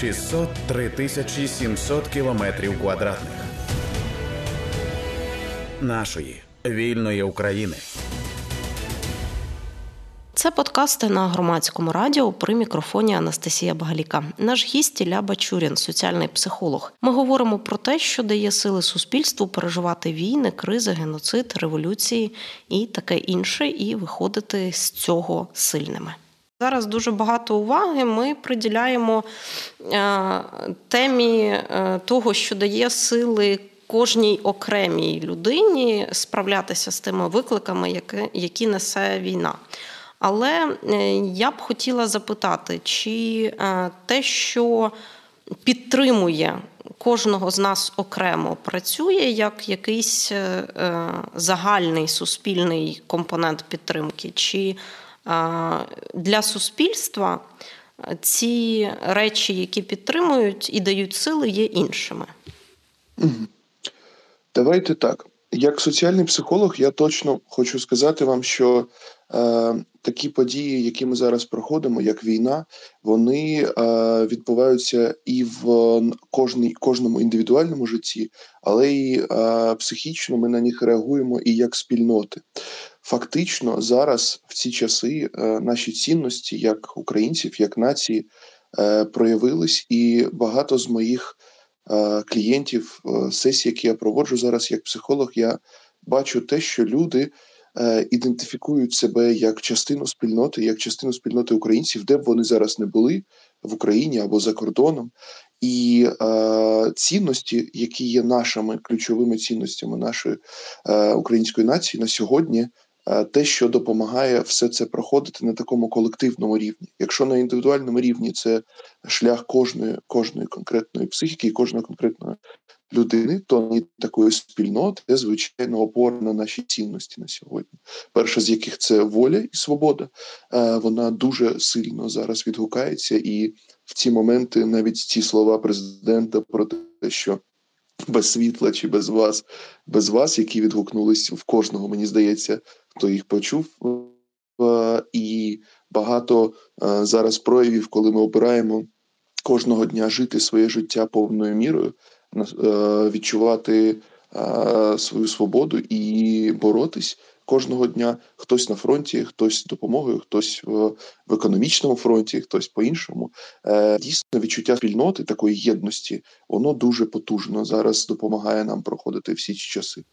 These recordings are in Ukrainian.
603 тисячі 700 кілометрів квадратних нашої вільної України. Це подкасти на громадському радіо при мікрофоні Анастасія Багаліка. Наш гість Ілля Бачурін, соціальний психолог. Ми говоримо про те, що дає сили суспільству переживати війни, кризи, геноцид, революції і таке інше, і виходити з цього сильними. Зараз дуже багато уваги ми приділяємо е, темі е, того, що дає сили кожній окремій людині справлятися з тими викликами, які несе війна. Але е, я б хотіла запитати, чи те, що підтримує кожного з нас окремо, працює як якийсь загальний суспільний компонент підтримки, чи для суспільства ці речі, які підтримують і дають сили, є іншими. Давайте так. Як соціальний психолог, я точно хочу сказати вам, що е, такі події, які ми зараз проходимо, як війна, вони е, відбуваються і в кожній, кожному індивідуальному житті, але й е, психічно ми на них реагуємо і як спільноти. Фактично, зараз в ці часи е, наші цінності, як українців, як нації, е, проявились, і багато з моїх е, клієнтів сесій, які я проводжу зараз як психолог, я бачу те, що люди ідентифікують себе як частину спільноти, як частину спільноти українців, де б вони зараз не були в Україні або за кордоном. І е, цінності, які є нашими ключовими цінностями нашої е, української нації на сьогодні, Е, те, що допомагає все це проходити на такому колективному рівні. Якщо на індивідуальному рівні це шлях кожної кожної конкретної психіки і кожної конкретної людини, то не такої спільноти, звичайно, опора на наші цінності на сьогодні. Перша з яких це воля і свобода, е, вона дуже сильно зараз відгукається, і в ці моменти навіть ці слова президента про те, що без світла чи без вас, без вас, які відгукнулись в кожного, мені здається, хто їх почув. Е, і багато е, зараз проявів, коли ми обираємо кожного дня жити своє життя повною мірою, відчувати свою свободу і боротись кожного дня. Хтось на фронті, хтось допомогою, хтось в економічному фронті, хтось по-іншому. Дійсно, відчуття спільноти такої єдності, воно дуже потужно зараз допомагає нам проходити всі ці часи.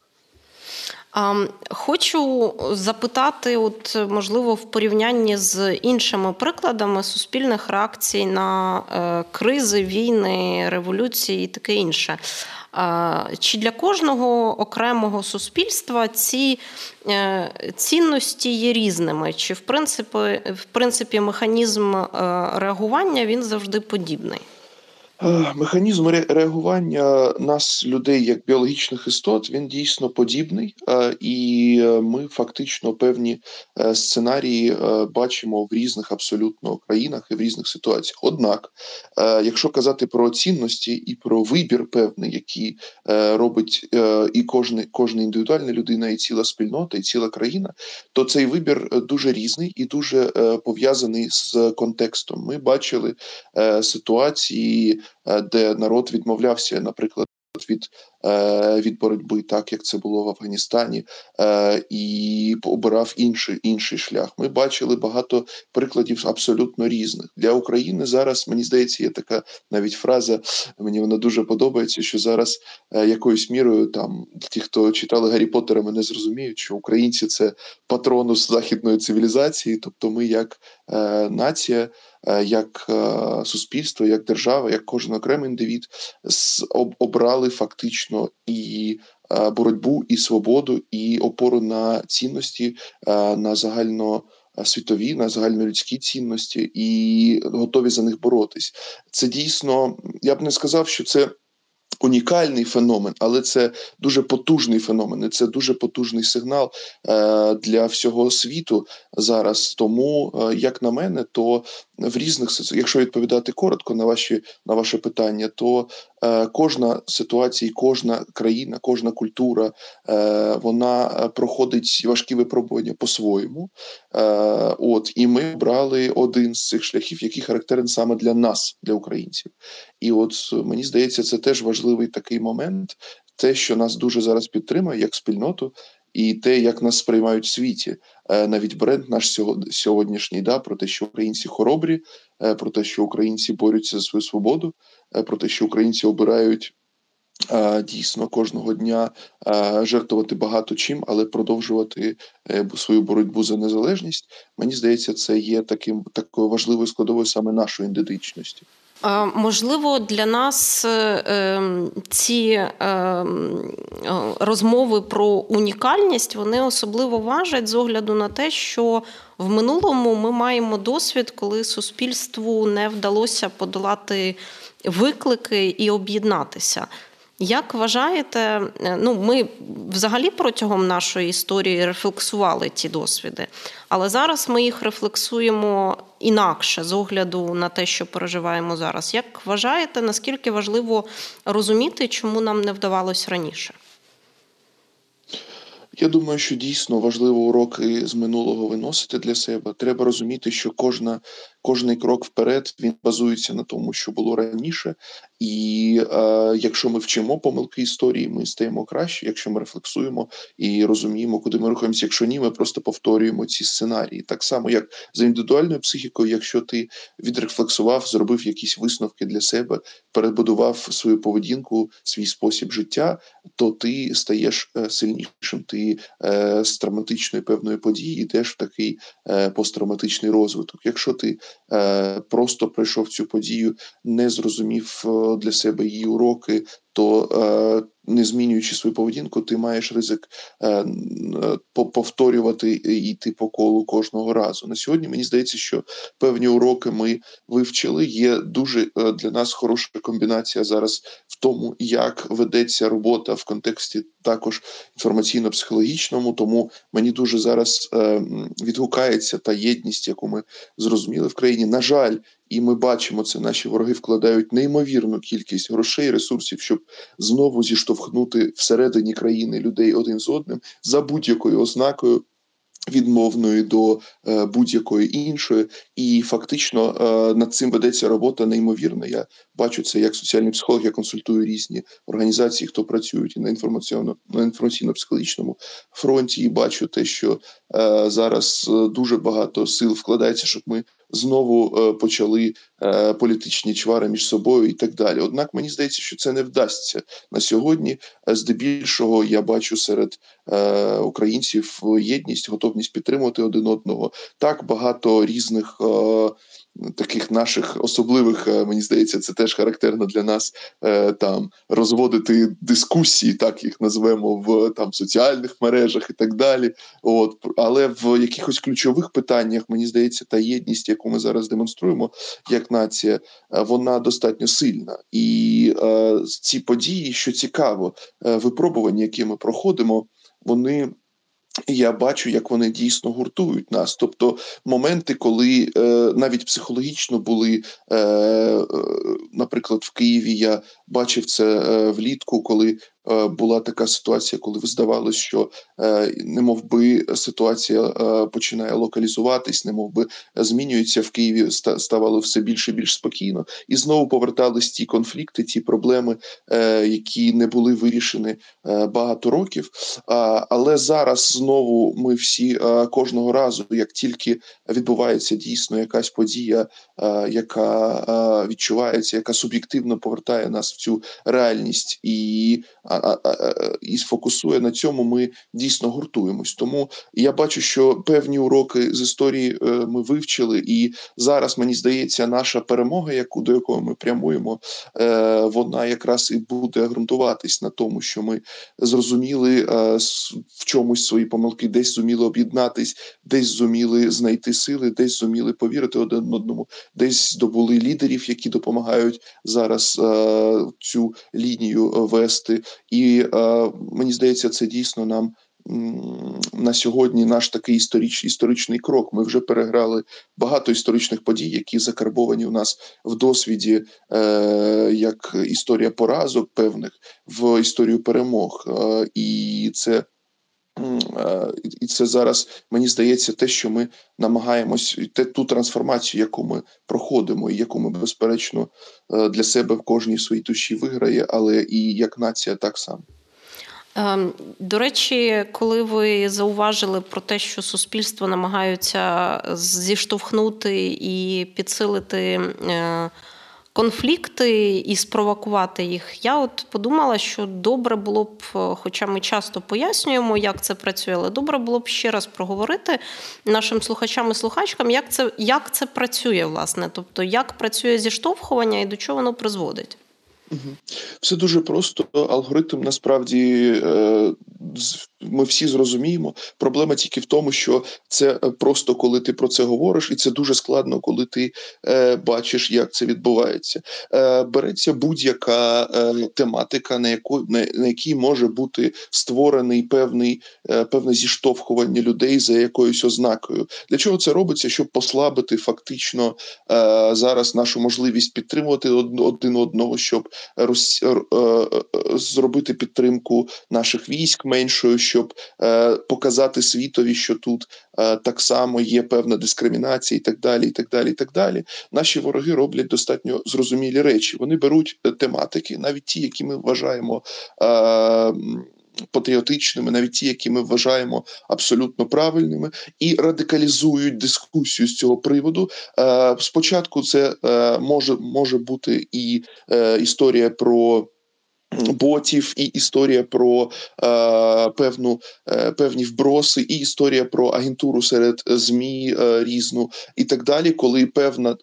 Хочу запитати, от можливо, в порівнянні з іншими прикладами суспільних реакцій на е, кризи, війни, революції і таке інше. Чи для кожного окремого суспільства ці е, цінності є різними? Чи в принципі, в принципі механізм е, реагування він завжди подібний? Е, механізм реагування нас, людей, як біологічних істот, він дійсно подібний, е, і е, ми фактично певні сценарії бачимо в різних абсолютно країнах і в різних ситуаціях. Однак, якщо казати про цінності і про вибір певний, який робить і кожна, кожна індивідуальна людина, і ціла спільнота, і ціла країна, то цей вибір дуже різний і дуже пов'язаний з контекстом. Ми бачили ситуації. Е, де народ відмовлявся, наприклад, від е, від боротьби, так як це було в Афганістані, е, і обирав інший інший шлях. Ми бачили багато прикладів абсолютно різних для України. Зараз мені здається, є така навіть фраза. Мені вона дуже подобається. Що зараз якоюсь мірою там ті, хто читали Гаррі Поттера, мене зрозуміють, що українці це патронус західної цивілізації, тобто ми як нація. Е, як е, суспільство, як держава, як кожен окремий індивід обрали фактично і е, боротьбу, і свободу, і опору на цінності на загально. Світові на загальнолюдські цінності і готові за них боротись. Це дійсно, я б не сказав, що це унікальний феномен, але це дуже потужний феномен. і Це дуже потужний сигнал е, для всього світу зараз. Тому, е, як на мене, то в різних якщо відповідати коротко на ваші на ваше питання, то е, кожна ситуація, кожна країна, кожна культура вона проходить важкі випробування по-своєму. От і ми брали один з цих шляхів, який характерен саме для нас, для українців. І от мені здається, це теж важливий такий момент, те, що нас дуже зараз підтримує як спільноту, і те, як нас сприймають в світі, е, навіть бренд наш сьогоднішній, да, про те, що українці хоробрі, е, про те, що українці борються за свою свободу, е, про те, що українці обирають. Дійсно, кожного дня жертвувати багато чим, але продовжувати свою боротьбу за незалежність. Мені здається, це є таким такою важливою складовою саме нашої ідентичності. Можливо, для нас е, ем, ці ем, розмови про унікальність вони особливо важать з огляду на те, що в минулому ми маємо досвід, коли суспільству не вдалося подолати виклики і об'єднатися. Як вважаєте, е, ну ми взагалі протягом нашої історії рефлексували ті досвіди, але зараз ми їх рефлексуємо інакше з огляду на те, що переживаємо зараз. Як вважаєте, наскільки важливо розуміти, чому нам не вдавалось раніше? Я думаю, що дійсно важливо уроки з минулого виносити для себе. Треба розуміти, що кожна кожний крок вперед він базується на тому, що було раніше, і е, якщо ми вчимо помилки історії, ми стаємо краще. Якщо ми рефлексуємо і розуміємо, куди ми рухаємося. Якщо ні, ми просто повторюємо ці сценарії. Так само, як за індивідуальною психікою, якщо ти відрефлексував, зробив якісь висновки для себе, перебудував свою поведінку, свій спосіб життя, то ти стаєш е, сильнішим. Ти е, з травматичної певної події йдеш в такий е, посттравматичний розвиток. Якщо ти Е, просто пройшов цю подію, не зрозумів для себе її уроки, то е, не змінюючи свою поведінку, ти маєш ризик повторювати і йти по колу кожного разу. На сьогодні мені здається, що певні уроки ми вивчили. Є дуже для нас хороша комбінація зараз в тому, як ведеться робота в контексті також інформаційно-психологічному. Тому мені дуже зараз відгукається та єдність, яку ми зрозуміли в країні. На жаль, і ми бачимо це. Наші вороги вкладають неймовірну кількість грошей, ресурсів, щоб знову зіштовхнути всередині країни людей один з одним за будь-якою ознакою відмовної до е, будь-якої іншої, і фактично е, над цим ведеться робота неймовірна. Я бачу це як соціальний психолог, я консультую різні організації, хто працюють і на інформаційно на інформаційно-психологічному фронті, і бачу те, що е, зараз дуже багато сил вкладається, щоб ми знову е, почали е, політичні чвари між собою і так далі. Однак мені здається, що це не вдасться на сьогодні. Здебільшого я бачу серед е, українців єдність, готовність підтримувати один одного. Так багато різних таких наших особливих, е, мені здається, це теж характерно для нас е, там розводити дискусії, так їх назвемо в там соціальних мережах і так далі. От але в якихось ключових питаннях мені здається, та єдність, яку ми зараз демонструємо, як нація, е, вона достатньо сильна. І е, ці події, що цікаво, випробування, які ми проходимо, вони. Я бачу, як вони дійсно гуртують нас. Тобто моменти, коли е, навіть психологічно були, е, е, наприклад, в Києві я бачив це е, влітку, коли була така ситуація, коли здавалося, що е, не мов би ситуація е, починає локалізуватись, не мов би змінюється в Києві, ставало все більше і більш спокійно, і знову повертались ті конфлікти, ті проблеми, які не були вирішені багато років. Але зараз знову ми всі кожного разу, як тільки відбувається дійсно якась подія, яка відчувається, яка суб'єктивно повертає нас в цю реальність і і сфокусує на цьому, ми дійсно гуртуємось. Тому я бачу, що певні уроки з історії е, ми вивчили, і зараз мені здається, наша перемога, яку до якої ми прямуємо, е, вона якраз і буде ґрунтуватись на тому, що ми зрозуміли е, в чомусь свої помилки, десь зуміли об'єднатись, десь зуміли знайти сили, десь зуміли повірити один одному, десь здобули лідерів, які допомагають зараз цю лінію вести. І мені здається, це дійсно нам на сьогодні наш такий історич, історичний крок. Ми вже переграли багато історичних подій, які закарбовані у нас в досвіді, е, як історія поразок певних в історію перемог. Е, і це е, і це зараз мені здається, те, що ми намагаємось те ту трансформацію, яку ми проходимо, і яку ми безперечно е, для себе в кожній своїй душі виграє, але і як нація так само. Ем, до речі, коли ви зауважили про те, що суспільство намагаються зіштовхнути і підсилити е, конфлікти і спровокувати їх, я от подумала, що добре було б, хоча ми часто пояснюємо, як це працює, але добре було б ще раз проговорити нашим слухачам і слухачкам, як це, як це працює, власне, тобто як працює зіштовхування і до чого воно призводить. Все дуже просто. Алгоритм насправді е, ми всі зрозуміємо. Проблема тільки в тому, що це е, просто коли ти про це говориш, і це дуже складно, коли ти е, бачиш, як це відбувається. Береться будь-яка тематика, на яку на, якій може бути створений певний певне зіштовхування людей за якоюсь ознакою. Для чого це робиться? Щоб послабити фактично зараз нашу можливість підтримувати один одного, щоб роз, е, е, зробити підтримку наших військ меншою, щоб е, показати світові, що тут так само є певна дискримінація, і так далі. І так далі, і так далі. Наші вороги роблять достатньо зрозумілі речі. Вони беруть тематики, навіть ті, які ми вважаємо патріотичними, навіть ті, які ми вважаємо абсолютно правильними, і радикалізують дискусію з цього приводу. Е, спочатку це е, може, може бути і е, історія про ботів, і історія про е, певну е, певні вброси, і історія про агентуру серед змі е, різну, і так далі, коли певна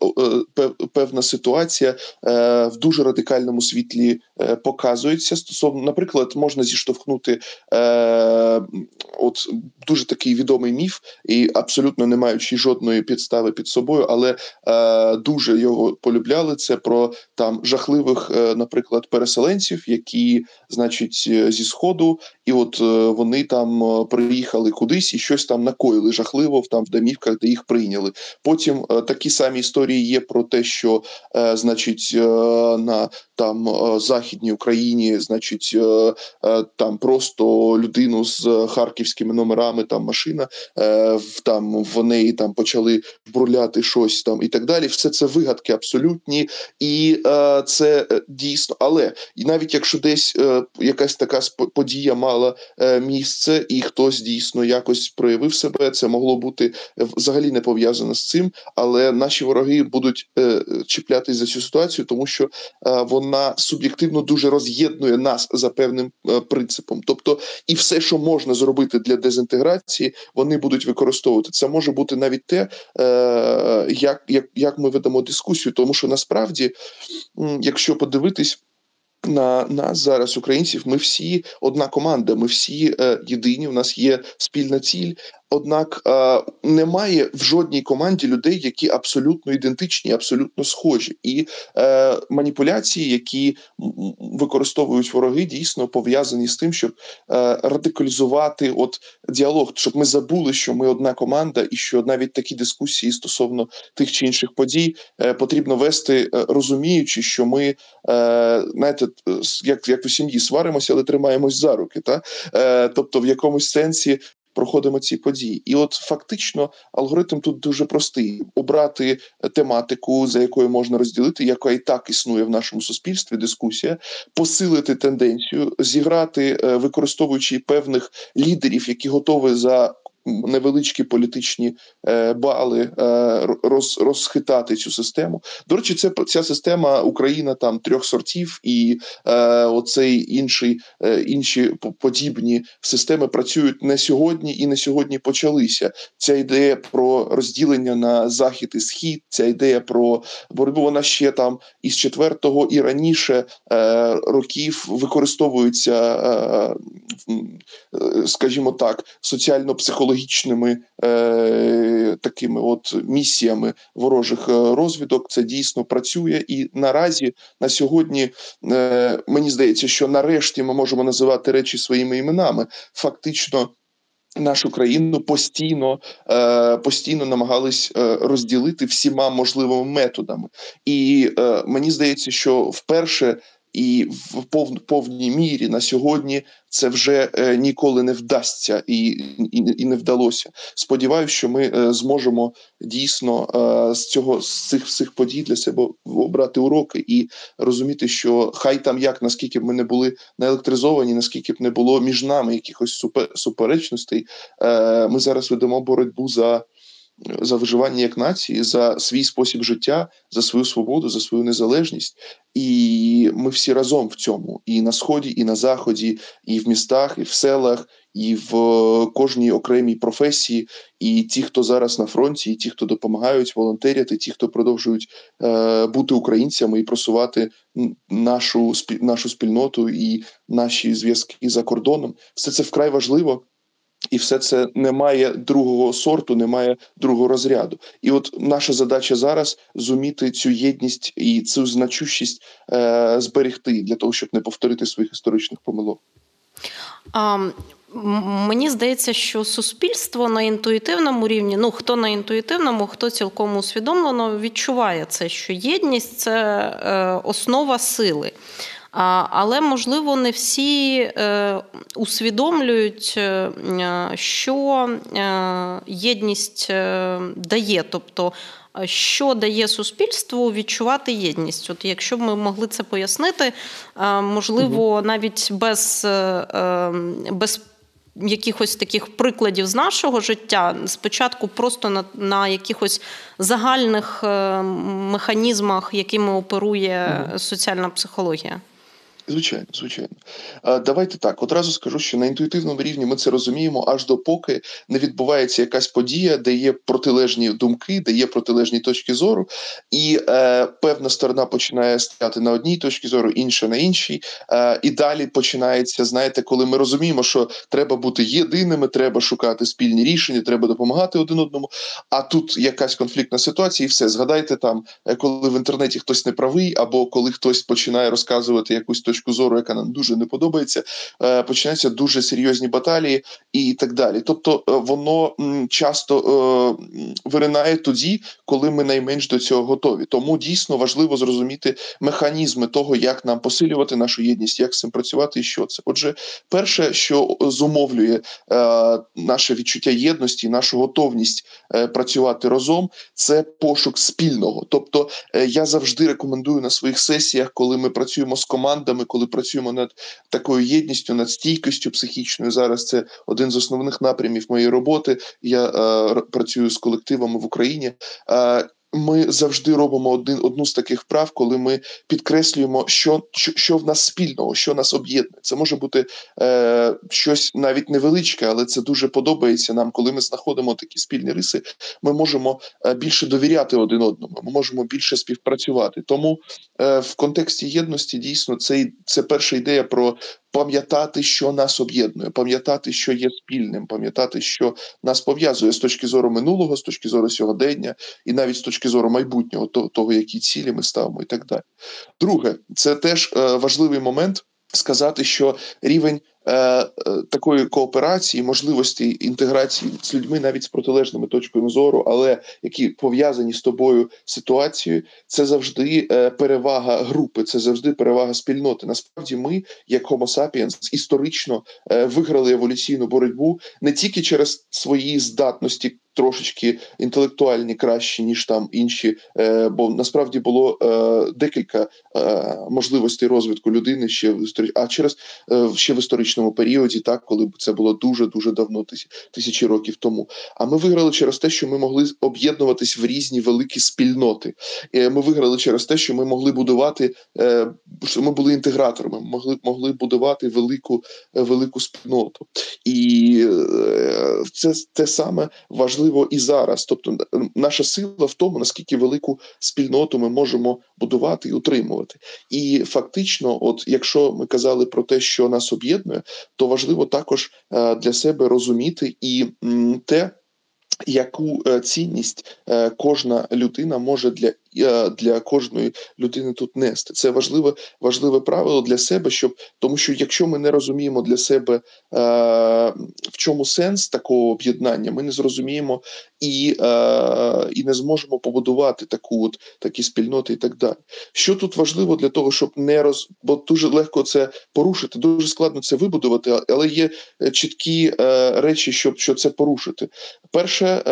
е, певна ситуація е, в дуже радикальному світлі е, показується. Стосовно, наприклад, можна зіштовхнути от дуже такий відомий міф, і абсолютно не маючи жодної підстави під собою, але дуже його полюбляли. Це про там жахливих, наприклад, переселенців, які, значить, зі сходу, і от вони там приїхали кудись і щось там накоїли жахливо там в домівках, де їх прийняли. Потім такі самі історії є про те, що значить на там західній Україні, значить, там просто людину з харківськими номерами, там машина там в неї там почали бруляти щось там і так далі. Все це вигадки абсолютні, і це е, дійсно, але і навіть якщо десь е, якась така подія мала е, місце, і хтось дійсно якось проявив себе, це могло бути е, взагалі не пов'язано з цим. Але наші вороги будуть е, чіплятись за цю ситуацію, тому що е, вона суб'єктивно дуже роз'єднує нас за певним е, принципом. Тобто, і все, що можна зробити для дезінтеграції, вони будуть використовувати. Це може бути навіть те, як, як, як ми ведемо дискусію, тому що насправді, якщо подивитись на нас зараз, українців, ми всі одна команда, ми всі е, єдині. У нас є спільна ціль, Однак е, немає в жодній команді людей, які абсолютно ідентичні, абсолютно схожі, і е, маніпуляції, які використовують вороги, дійсно пов'язані з тим, щоб е, радикалізувати от діалог, щоб ми забули, що ми одна команда, і що навіть такі дискусії стосовно тих чи інших подій е, потрібно вести, е, розуміючи, що ми е, знаєте, як як у сім'ї сваримося, але тримаємось за руки, та? Е, тобто в якомусь сенсі проходимо ці події. І от фактично алгоритм тут дуже простий: обрати тематику, за якою можна розділити, яка і так існує в нашому суспільстві. Дискусія, посилити тенденцію, зіграти, е, використовуючи певних лідерів, які готові за невеличкі політичні е, бали е, роз, розхитати цю систему. До речі, це ця система Україна там трьох сортів, і е, оцей інший інші подібні системи працюють не сьогодні і не сьогодні почалися. Ця ідея про розділення на захід і схід, ця ідея про боротьбу. Вона ще там із четвертого і раніше років використовується, скажімо так, соціально-психологічними е, такими от місіями ворожих е, розвідок. Це дійсно працює, і наразі на сьогодні е, мені здається, що нарешті ми можемо називати речі своїми іменами. Фактично. Нашу країну постійно е, постійно намагались е, розділити всіма можливими методами, і мені здається, що вперше і в пов, повній мірі на сьогодні це вже е, ніколи не вдасться і і, і не вдалося. Сподіваюся, що ми е, зможемо дійсно е, з цього з цих всіх подій для себе обрати уроки і розуміти, що хай там як наскільки б ми не були наелектризовані, наскільки б не було між нами якихось супер, суперечностей, е, ми зараз ведемо боротьбу за за виживання як нації, за свій спосіб життя, за свою свободу, за свою незалежність. І ми всі разом в цьому, і на сході, і на заході, і в містах, і в селах, і в кожній окремій професії. І ті, хто зараз на фронті, і ті, хто допомагають волонтерити, ті, хто продовжують е, бути українцями і просувати нашу нашу спільноту і наші зв'язки за кордоном, все це вкрай важливо. І все це не має другого сорту, не має другого розряду. І от наша задача зараз зуміти цю єдність і цю значущість е, зберегти для того, щоб не повторити своїх історичних помилок. А, Мені здається, що суспільство на інтуїтивному рівні, ну хто на інтуїтивному, хто цілком усвідомлено відчуває це, що єдність це е, основа сили. Але можливо не всі е, усвідомлюють, е, що е, єдність дає, тобто. Що дає суспільству відчувати єдність? От якщо б ми могли це пояснити, можливо, навіть без без якихось таких прикладів з нашого життя, спочатку просто на на якихось загальних механізмах, якими оперує соціальна психологія. Звичайно, звичайно. Давайте так. Одразу скажу, що на інтуїтивному рівні ми це розуміємо, аж допоки не відбувається якась подія, де є протилежні думки, де є протилежні точки зору, і е, певна сторона починає стояти на одній точці зору, інша на іншій. Е, і далі починається, знаєте, коли ми розуміємо, що треба бути єдиними, треба шукати спільні рішення, треба допомагати один одному. А тут якась конфліктна ситуація, і все згадайте там, е, коли в інтернеті хтось не правий, або коли хтось починає розказувати якусь точку зору, яка нам дуже не подобається, е, починаються дуже серйозні баталії і так далі. Тобто, е, воно часто е, виринає тоді, коли ми найменш до цього готові. Тому дійсно важливо зрозуміти механізми того, як нам посилювати нашу єдність, як з цим працювати, і що це. Отже, перше, що зумовлює наше відчуття єдності, нашу готовність працювати разом, це пошук спільного. Тобто, я завжди рекомендую на своїх сесіях, коли ми працюємо з командами ми коли працюємо над такою єдністю, над стійкістю психічною. Зараз це один з основних напрямів моєї роботи. Я е, працюю з колективами в Україні. Е, ми завжди робимо один одну з таких прав, коли ми підкреслюємо, що що, що в нас спільного, що нас об'єднує. Це може бути е, щось навіть невеличке, але це дуже подобається нам. Коли ми знаходимо такі спільні риси, ми можемо е, більше довіряти один одному. Ми можемо більше співпрацювати. Тому е, в контексті єдності дійсно це це перша ідея про пам'ятати, що нас об'єднує, пам'ятати, що є спільним, пам'ятати, що нас пов'язує з точки зору минулого, з точки зору сьогодення, і навіть з точки зору майбутнього, того, які цілі ми ставимо, і так далі. Друге, це теж е, важливий момент сказати, що рівень Е, е, такої кооперації, можливості інтеграції з людьми навіть з протилежними точками зору, але які пов'язані з тобою ситуацією, це завжди е, перевага групи, це завжди перевага спільноти. Насправді, ми, як Homo sapiens, історично виграли еволюційну боротьбу не тільки через свої здатності трошечки інтелектуальні кращі, ніж там інші. Е, бо насправді було е, декілька е, можливостей розвитку людини ще в а через ще в історичному періоді, так коли це було дуже дуже давно, тисячі років тому. А ми виграли через те, що ми могли об'єднуватись в різні великі спільноти. Ми виграли через те, що ми могли будувати, що ми були інтеграторами, могли могли будувати велику велику спільноту. І це те саме важливо і зараз. Тобто, наша сила в тому, наскільки велику спільноту ми можемо будувати і утримувати. І фактично, от якщо ми казали про те, що нас об'єднує, то важливо також е, для себе розуміти і те. Яку е, цінність е, кожна людина може для, е, для кожної людини тут нести? Це важливе, важливе правило для себе, щоб тому, що якщо ми не розуміємо для себе, е, в чому сенс такого об'єднання, ми не зрозуміємо і, е, і не зможемо побудувати таку от такі спільноти і так далі. Що тут важливо для того, щоб не роз бо дуже легко це порушити, дуже складно це вибудувати, але є е, чіткі речі, щоб що це порушити. Перше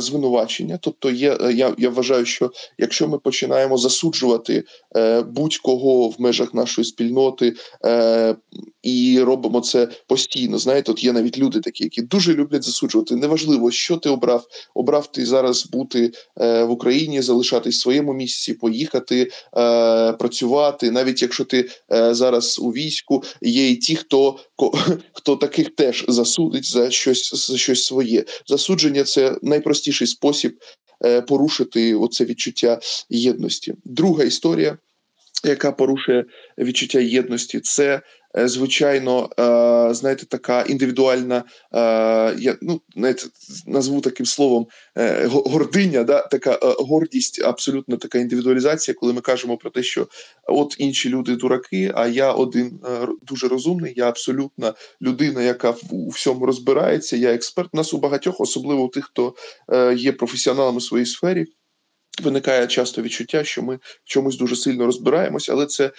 звинувачення, тобто є я, я вважаю, що якщо ми починаємо засуджувати е, будь-кого в межах нашої спільноти е, і робимо це постійно, знаєте, от є навіть люди такі, які дуже люблять засуджувати. Неважливо, що ти обрав, обрав ти зараз бути е, в Україні, залишатись в своєму місці, поїхати, е, працювати, навіть якщо ти е, зараз у війську, є і ті, хто ко- хто таких теж засудить за щось за щось своє. Засудження це найпростіший спосіб е, порушити оце відчуття єдності. Друга історія, яка порушує відчуття єдності, це е, звичайно, е, знаєте, така індивідуальна, е, я ну знаєте, назву таким словом гординя, да, така гордість, абсолютно така індивідуалізація, коли ми кажемо про те, що от інші люди дураки, а я один дуже розумний, я абсолютна людина, яка у всьому розбирається. Я експерт. У нас у багатьох, особливо у тих, хто є професіоналами у своїй сфері. Виникає часто відчуття, що ми в чомусь дуже сильно розбираємось, але це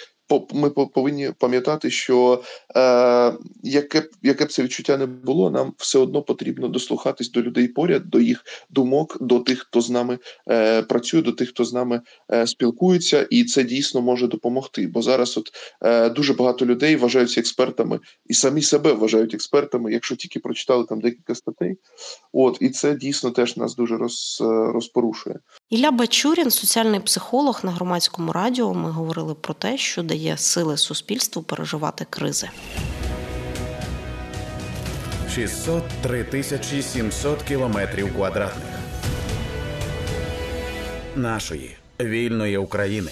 ми по- повинні пам'ятати, що е, яке б яке б це відчуття не було, нам все одно потрібно дослухатись до людей поряд, до їх думок, до тих, хто з нами е, працює, до тих, хто з нами е, спілкується, і це дійсно може допомогти. Бо зараз от е, дуже багато людей вважаються експертами і самі себе вважають експертами, якщо тільки прочитали там декілька статей. От і це дійсно теж нас дуже роз, е, розпорушує. Ілля Бачурін, соціальний психолог на громадському радіо. Ми говорили про те, що дає сили суспільству переживати кризи. 603 тисячі 700 кілометрів квадратних нашої вільної України.